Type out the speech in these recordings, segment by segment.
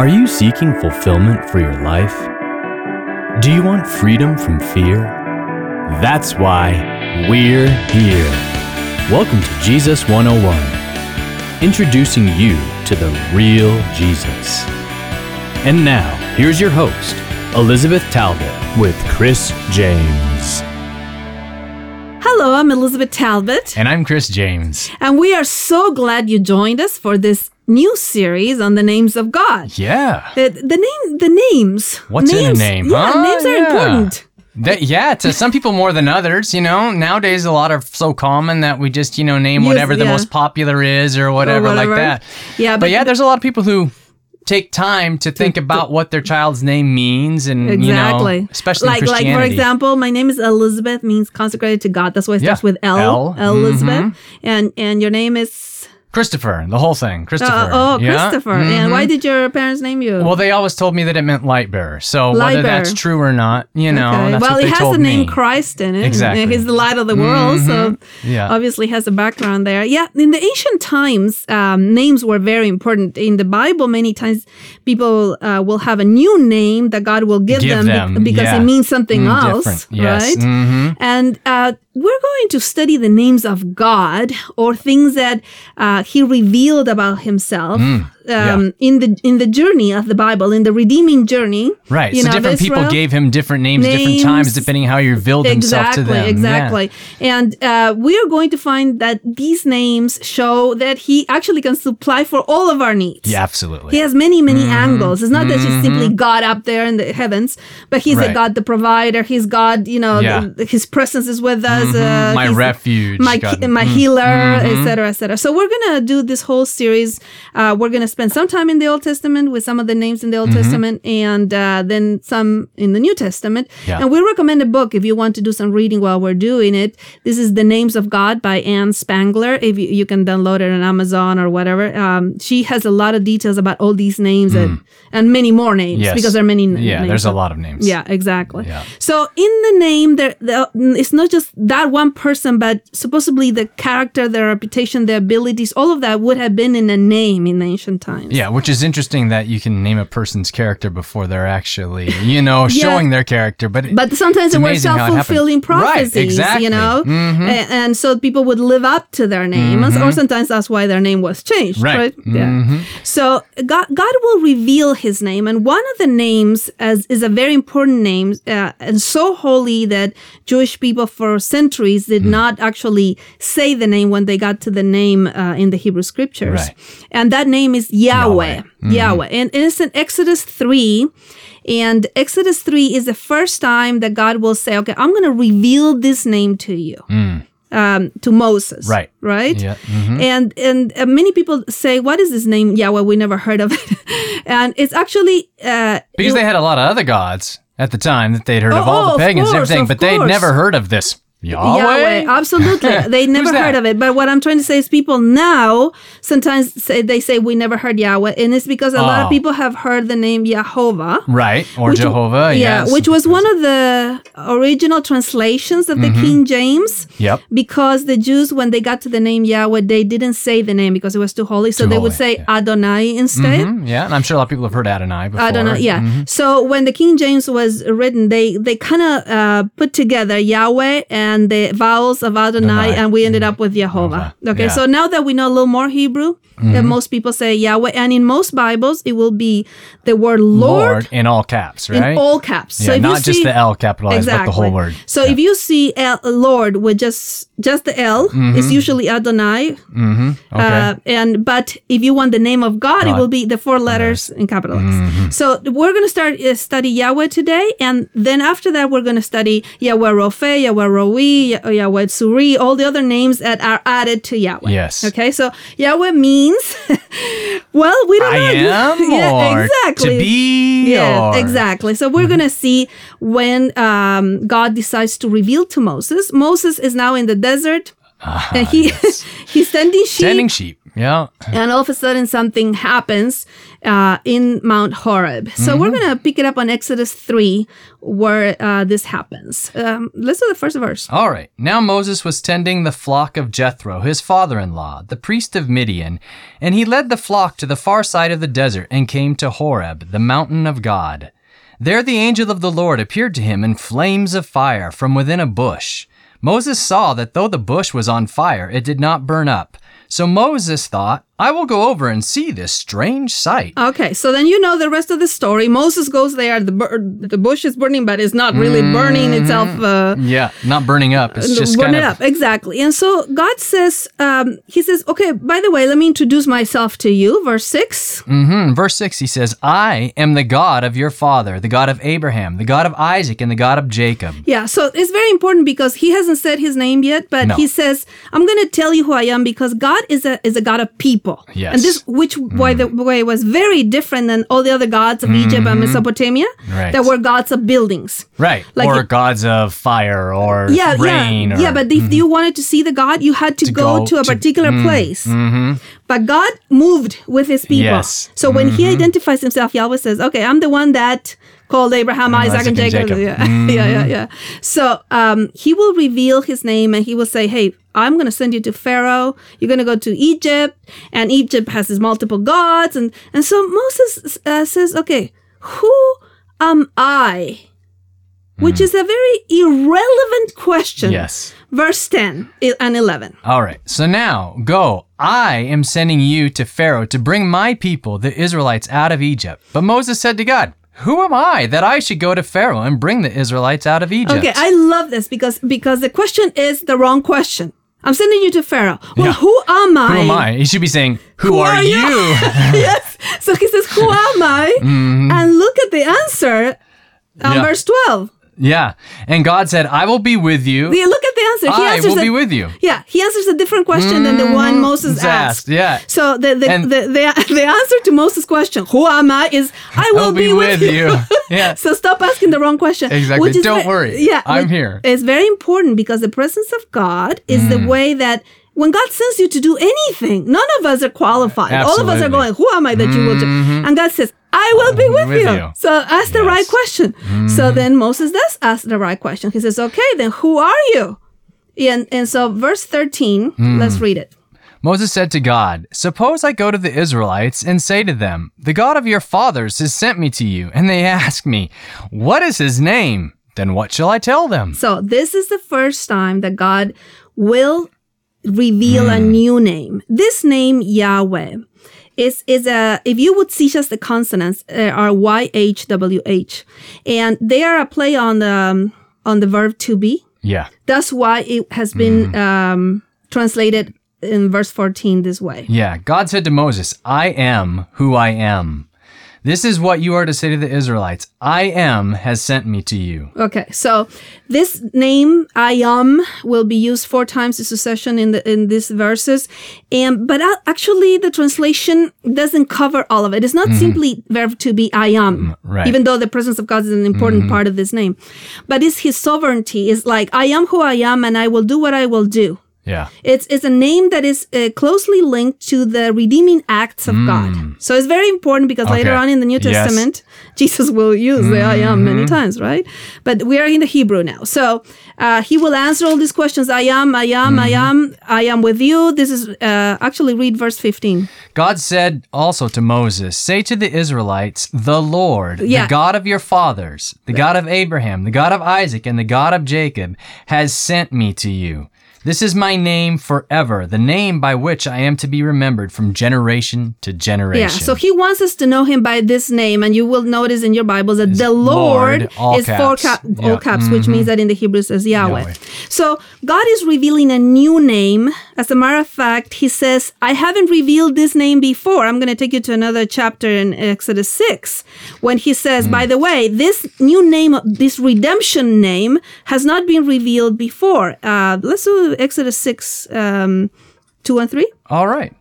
Are you seeking fulfillment for your life? Do you want freedom from fear? That's why we're here. Welcome to Jesus 101, introducing you to the real Jesus. And now, here's your host, Elizabeth Talbot, with Chris James. Hello, I'm Elizabeth Talbot, And I'm Chris James. and we are so glad you joined us for this new series on the names of God. Yeah. Uh, the name, the names. What's in a name, Yeah, huh? names are Yeah. important. That, yeah, to some people more than others, you know. Nowadays, a lot are so common that we just, you know, name whatever the yeah. most popular is or whatever, whatever. like that. Yeah, but, but- yeah, there's a lot of people who take time to think about what their child's name means, and Exactly. you know, especially like, like for example, my name is Elizabeth, means consecrated to God. That's why it starts Yeah. with L, L. Mm-hmm. Elizabeth, and and your name is Christopher, the whole thing, Christopher. uh, oh yeah? Christopher. And why did your parents name you? Well, they always told me that it meant light bearer. So Light whether that's true or not, you know, Okay. well, it has the name me. Christ in it. Exactly. He's the light of the world. So Yeah. obviously has a background there. Yeah. In the ancient times, um, names were very important. In the Bible, many times people uh, will have a new name that God will give, Give them, be- them, because yeah. it means something Mm, else. Yes. Right. Mhm. And uh, we're going to study the names of God or things that uh, He revealed about Himself Mm, yeah. um, in the in the journey of the Bible, in the redeeming journey. Right. you so know, different people gave him different names, at different times, depending how he revealed himself to Exactly, them. Yeah. exactly. And uh, we are going to find that these names show that he actually can supply for all of our needs. Yeah, absolutely. He has many, many angles. It's not that he's simply God up there in the heavens, but he's a Mm-hmm. God the provider. He's God, you know, Yeah. Mm-hmm. the- his presence is with us. Uh, My refuge, My, God. ki- my healer, et cetera, et cetera. So we're going to do this whole series. Uh, we're going to spend some time in the Old Testament with some of the names in the Old Testament and uh, then some in the New Testament. Yeah. And we recommend a book if you want to do some reading while we're doing it. This is The Names of God by Anne Spangler. If you, you can download it on Amazon or whatever. Um, she has a lot of details about all these names and, and many more names. Yes. because there are many n- Yeah, names. there's a lot of names. Yeah, exactly. Yeah. So in the name, there, the, it's not just that one person, but supposedly the character, the reputation, the abilities, all of that would have been in a name in ancient times. Yeah, which is interesting that you can name a person's character before they're actually, you know, Yeah. showing their character. But, it- But sometimes It's they amazing how it happened. self-fulfilling prophecies, Right, exactly. you know, Mhm. A- and, so people would live up to their name, or sometimes that's why their name was changed, Mm-hmm. Right. right? Yeah. Mhm. So God, God will reveal His name, and one of the names as is a very important name uh, and so holy that Jewish people for centuries did Mm. not actually say the name when they got to the name uh, in the Hebrew Scriptures, Right. and that name is Yahweh. Yahweh. Yahweh, and it's in Exodus three. And Exodus 3 is the first time that God will say, okay, I'm going to reveal this name to you, um, to Moses. Mm. Right. Right? Yeah. mhm. And and uh, many people say, "What is this name Yahweh? We never heard of it." and it's actually uh, because it- they had a lot of other gods at the time that they'd heard of Oh, all oh, the of pagans and everything, of but they'd never heard of this Yahweh. Yahweh, absolutely. They never heard of it. But what I'm trying to say is, people now sometimes say they say we never heard Yahweh, and it's because a lot Oh. of people have heard the name Yehovah. Right. Or which- Jehovah. yeah, yes. which was one of the original translations of the Mm-hmm. King James. Yep. Because the Jews, when they got to the name Yahweh, they didn't say the name because it was too holy. So Too they would holy, say Adonai instead. Mhm, Yeah, and I'm sure a lot of people have heard Adonai before. Adonai, yeah. Mhm. So when the King James was written, they they kind of uh, put together Yahweh and the vowels of Adonai, and we ended up with Jehovah. Okay, yeah. Mm-hmm. so now that we know a little more Hebrew, that most people say Yahweh, and in most Bibles it will be the word Lord, Lord in all caps, right? in all caps. yeah, if you not just see- the L capitalized, but the whole word. So if you see L, Lord with just just the L, it's usually Adonai. Mm-hmm. Okay. Uh, and but if you want the name of God, it will be the four letters in capital X. Mm-hmm. So we're going to start uh, study Yahweh today, and then after that, we're going to study Yahweh Rophe, Yahweh Roi, Yah- Yahweh Tsuri, all the other names that are added to Yahweh. Yes. Okay. So Yahweh means, well, we don't I know. am yeah, exactly. to be Yeah, or exactly. So we're going to see when um, God decides to reveal to Moses. Moses is now in the desert. Ah, and he yes. he's tending sheep. Tending sheep. Yeah. and all of a sudden something happens uh, in Mount Horeb. So we're Mm-hmm. going to pick it up on Exodus 3 where uh, this happens. Um, let's do the first verse. All right. Now Moses was tending the flock of Jethro, his father in law, the priest of Midian, and he led the flock to the far side of the desert and came to Horeb, the mountain of God. There the angel of the Lord appeared to him in flames of fire from within a bush. Moses saw that though the bush was on fire, it did not burn up. So Moses thought, I will go over and see this strange sight. Okay, so then you know the rest of the story. Moses goes there. The bur- the bush is burning, but it's not really burning itself. Uh, Yeah, not burning up. It's just burn kind it of up exactly. And so God says, um, He says, okay. By the way, let me introduce myself to you. Verse six. mm-hmm. Verse 6, he says, I am the God of your father, the God of Abraham, the God of Isaac, and the God of Jacob. Yeah, so it's very important because he hasn't said his name yet, but No. he says, "I'm going to tell you who I am because God is a is a God of people." Yes. Mm. and this, which by the way, was very different than all the other gods of Egypt and Mesopotamia, Mm-hmm. Right. that were gods of buildings. Right. Like or it- gods of fire or Yeah, rain. yeah, or, yeah. But if you wanted to see the God, you had to, To go, go to a to- particular place. But God moved with His people. Yes. So when He identifies Himself, Yahweh says, "Okay, I'm the one that." Called Abraham, Isaac, and Isaac and Jacob. Jacob. Mm-hmm. Yeah, yeah, yeah, yeah. So um, he will reveal his name, and he will say, "Hey, I'm going to send you to Pharaoh. You're going to go to Egypt, and Egypt has his multiple gods." And and so Moses uh, says, "Okay, who am I?" Which is a very irrelevant question. Yes. Verse 10 and 11. All right. So now go. I am sending you to Pharaoh to bring my people, the Israelites, out of Egypt. But Moses said to God, Who am I that I should go to Pharaoh and bring the Israelites out of Egypt? Okay, I love this because because the question is the wrong question. I'm sending you to Pharaoh. Well, Yeah. who am I? Who am I? He should be saying, Who, Who are, are you?" you? yes. So he says, Who am I? Mm-hmm. And look at the answer on Yeah. verse 12. yeah. And God said, I will be with you. Yeah, the answer. He I answers will be with you. Yeah, he answers a different question than the one Moses asked. asked, yeah. So the the, And- the, the the answer to Moses' question, "Who am I?" is "I will I'll be with you." Yeah. So stop asking the wrong question. Exactly. Which is Don't worry. Yeah, I'm here. Mm. It's very important because the presence of God is the way that. When God sends you to do anything, none of us are qualified. All of us are Mm-hmm. going, Who am I that you will do? And God says, I will be with, with you. you. So ask the right Yes. question. So then Moses does ask the right question. He says, Okay, then who are you? And, and so, verse 13, let's read it. Moses said to God, Suppose I go to the Israelites and say to them, The God of your fathers has sent me to you, and they ask me, What is his name? Then what shall I tell them? So, this is the first time that God will reveal a new name. This name, Yahweh, is, is a, if you would see just the consonants, uh, are Y H W H. And they are a play on the, um, on the verb to be. Yeah. That's why it has been um, translated in verse 14 this way. Yeah. God said to Moses, I am who I am. This is what you are to say to the Israelites I am has sent me to you. Okay, so this name I am will be used four times in succession in the in these verses, and but actually the translation doesn't cover all of it. It's not mm-hmm. simply verb to be I am, mm, right. even though the presence of God is an important mm-hmm. part of this name, but it's His sovereignty. It's like I am who I am, and I will do what I will do. Yeah. It's it's a name that is uh, closely linked to the redeeming acts of God. So it's very important because later Hmm. On in the New Yes. Mm-hmm. Testament, Jesus will use the I am many times, right? But we are in the Hebrew now. So uh, he will answer all these questions I am, I am, I Mm-hmm. am, I am with you. This is uh, actually read verse 15. God said also to Moses, Say to the Israelites, The Lord, Yeah. the God of your fathers, the God of Abraham, the God of Isaac, and the God of Jacob, has sent me to you. This is my name forever, the name by which I am to be remembered from generation to generation. Yeah, so he wants us to know him by this name, and you will notice in your Bibles that the Lord, Lord, is four caps. cap, Yeah. Mm-hmm. all caps, which means that in the Hebrew it says Yahweh. Yahweh. So God is revealing a new name. As a matter of fact, he says, I haven't revealed this name before. I'm going to take you to another chapter in Exodus 6 when he says, Mm. by the way, this new name, this redemption name, has not been revealed before. Uh, let's do Exodus 6, um, 2 and 3. All right.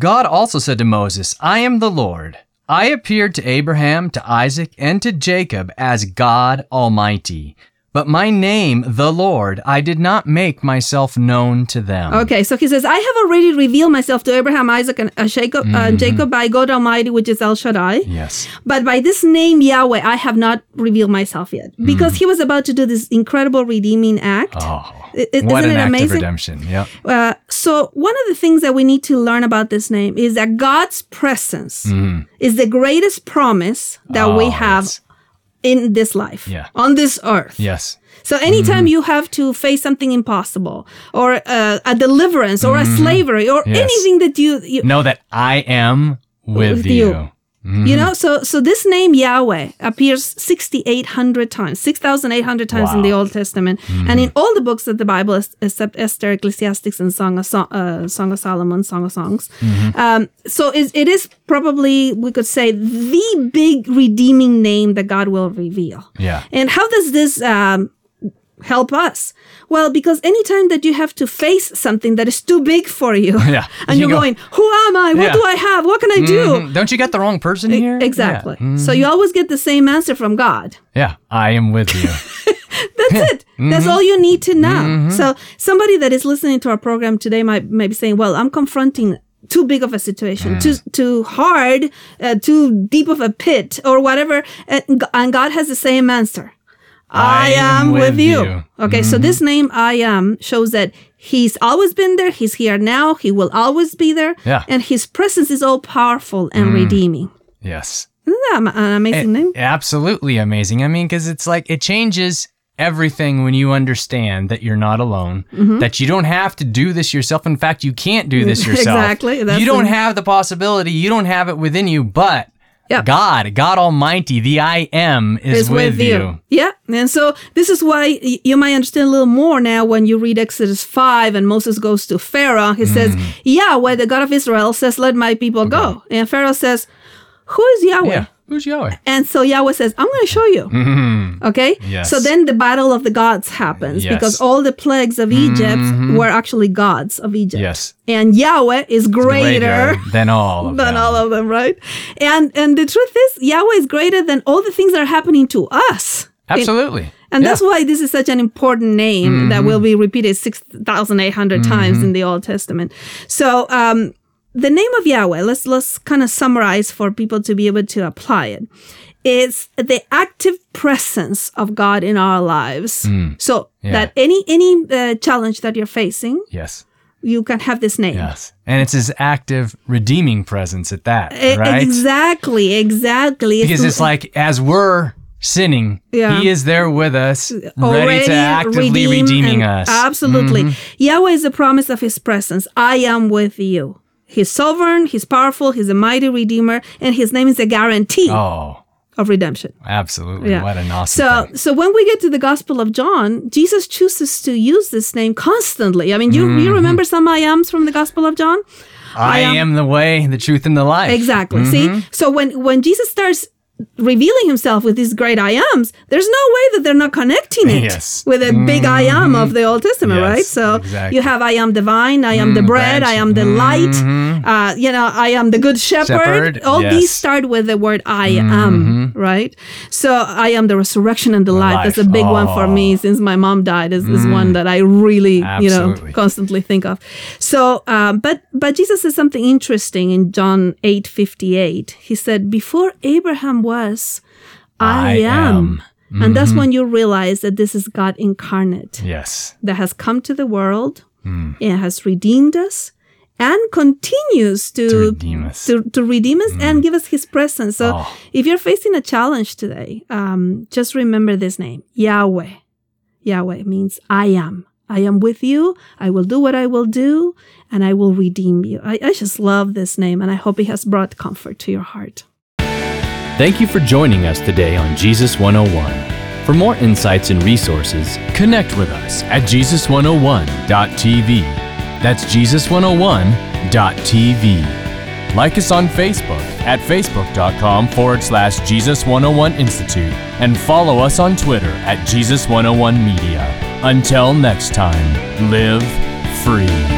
God also said to Moses, I am the Lord. I appeared to Abraham, to Isaac, and to Jacob as God Almighty. But my name, the Lord, I did not make myself known to them. Okay, so he says, I have already revealed myself to Abraham, Isaac, and uh, Jacob, uh, Jacob by God Almighty, which is El Shaddai. Yes. But by this name, Yahweh, I have not revealed myself yet. Because he was about to do this incredible redeeming act. Oh, I- I- what isn't an it act of amazing? redemption. Yeah. Uh, so one of the things that we need to learn about this name is that God's presence is the greatest promise that we Oh, have yes. In this life, Yeah. on this earth. Yes. So anytime you have to face something impossible, or uh, a deliverance, or a slavery, or Yes. anything that you, you Know that I am with, With you. you. You know, so so this name Yahweh appears 6,800 times, 6,800 times in the Old Testament, and in all the books of the Bible, except Esther, Ecclesiastes, and Song of, so- uh, Song of Solomon, Song of Songs. Um, so it, it is probably, we could say, the big redeeming name that God will reveal. Yeah. And how does this um, help us? Well, because anytime that you have to face something that is too big for you, Yeah. and You you're go- going, "Who am I? What Yeah. do I have? What can I do?" Mhm. Don't you get the wrong person here? Exactly. Yeah. Mm. So you always get the same answer from God. Yeah. I am with you. That's it. Mm-hmm. That's all you need to know. So somebody that is listening to our program today might, might be saying, well, I'm confronting too big of a situation, Mm. too too hard, uh, too deep of a pit, or whatever. And, and God has the same answer. I, am, with, you. Okay, so Mm-hmm. this name I am shows that he's always been there, he's here now, he will always be there, Yeah. Mm. and his presence is all powerful and redeeming. yes. Isn't that an amazing name? Absolutely amazing. I mean, because it's like it changes everything when you understand that you're not alone, Mm-hmm. that you don't have to do this yourself. In fact, you can't do this yourself. Exactly. You don't have the possibility, you don't have it within you, but Yep. God, God Almighty, the I am, is, is with, you. Yeah. And so this is why y- you might understand a little more now when you read Exodus 5 and Moses goes to Pharaoh. He says, Mm. Yahweh, the God of Israel, says, Let my people go. And Pharaoh says, Who is Yahweh? Yeah. Who's Yahweh? And so Yahweh says, I'm going to show you. Okay? Mm-hmm. Yes. So then the battle of the gods happens Yes. Mm-hmm. because all the plagues of Egypt were actually gods of Egypt. Yes. And Yahweh is greater. than all of than them. all of them, right? And and the truth is, Yahweh is greater than all the things that are happening to us. Absolutely. And Yeah. that's why this is such an important name that will be repeated 6,800 times in the Old Testament. So, um, the name of Yahweh, let's, let's kind of summarize for people to be able to apply it. Is the active presence of God in our lives. So Yeah. that any any uh, challenge that you're facing, Yes. you can have this name. Yes. And it's his active redeeming presence at that, right? Exactly, exactly. Because it's like as we're sinning, Yeah. he is there with us, ready to actively redeem redeeming us. Mm-hmm. Absolutely. Yahweh is the promise of his presence. I am with you. He's sovereign, he's powerful, he's a mighty redeemer, and his name is a guarantee oh, of redemption. absolutely. Yeah. What an awesome So, thing. so when we get to the Gospel of John, Jesus chooses to use this name constantly. I mean, you, Mm-hmm. you remember some I ams from the Gospel of John? I, am- am the way, the truth, and the life. Exactly. See, so when when Jesus starts revealing himself with these great I ams, there's no way that they're not connecting it Yes. with a big I am of the Old Testament, Yes, right? So exactly. you have I am divine, I am the bread. I am the light, uh, you know, I am the good shepherd. Shepherd, All these start with the word I am, right? So I am the resurrection and the, life. That's a life. big one for me since my mom died. Is, is one that I really, you know, constantly think of. So, um, but but Jesus says something interesting in John eight fifty eight. He said, "Before Abraham was, I, I am." am. And that's when you realize that this is God incarnate Yes. that has come to the world Hmm. and has redeemed us and continues to To redeem us. to, to redeem us and give us his presence. So Oh. if you're facing a challenge today, um, just remember this name Yahweh. Yahweh means I am. I am with you. I will do what I will do and I will redeem you. I, I just love this name and I hope it has brought comfort to your heart. Thank you for joining us today on Jesus 101. For more insights and resources, connect with us at Jesus101.tv. That's Jesus101.tv. Like us on Facebook at facebook.com forward slash Jesus101 Institute and follow us on Twitter at Jesus101 Media. Until next time, live free.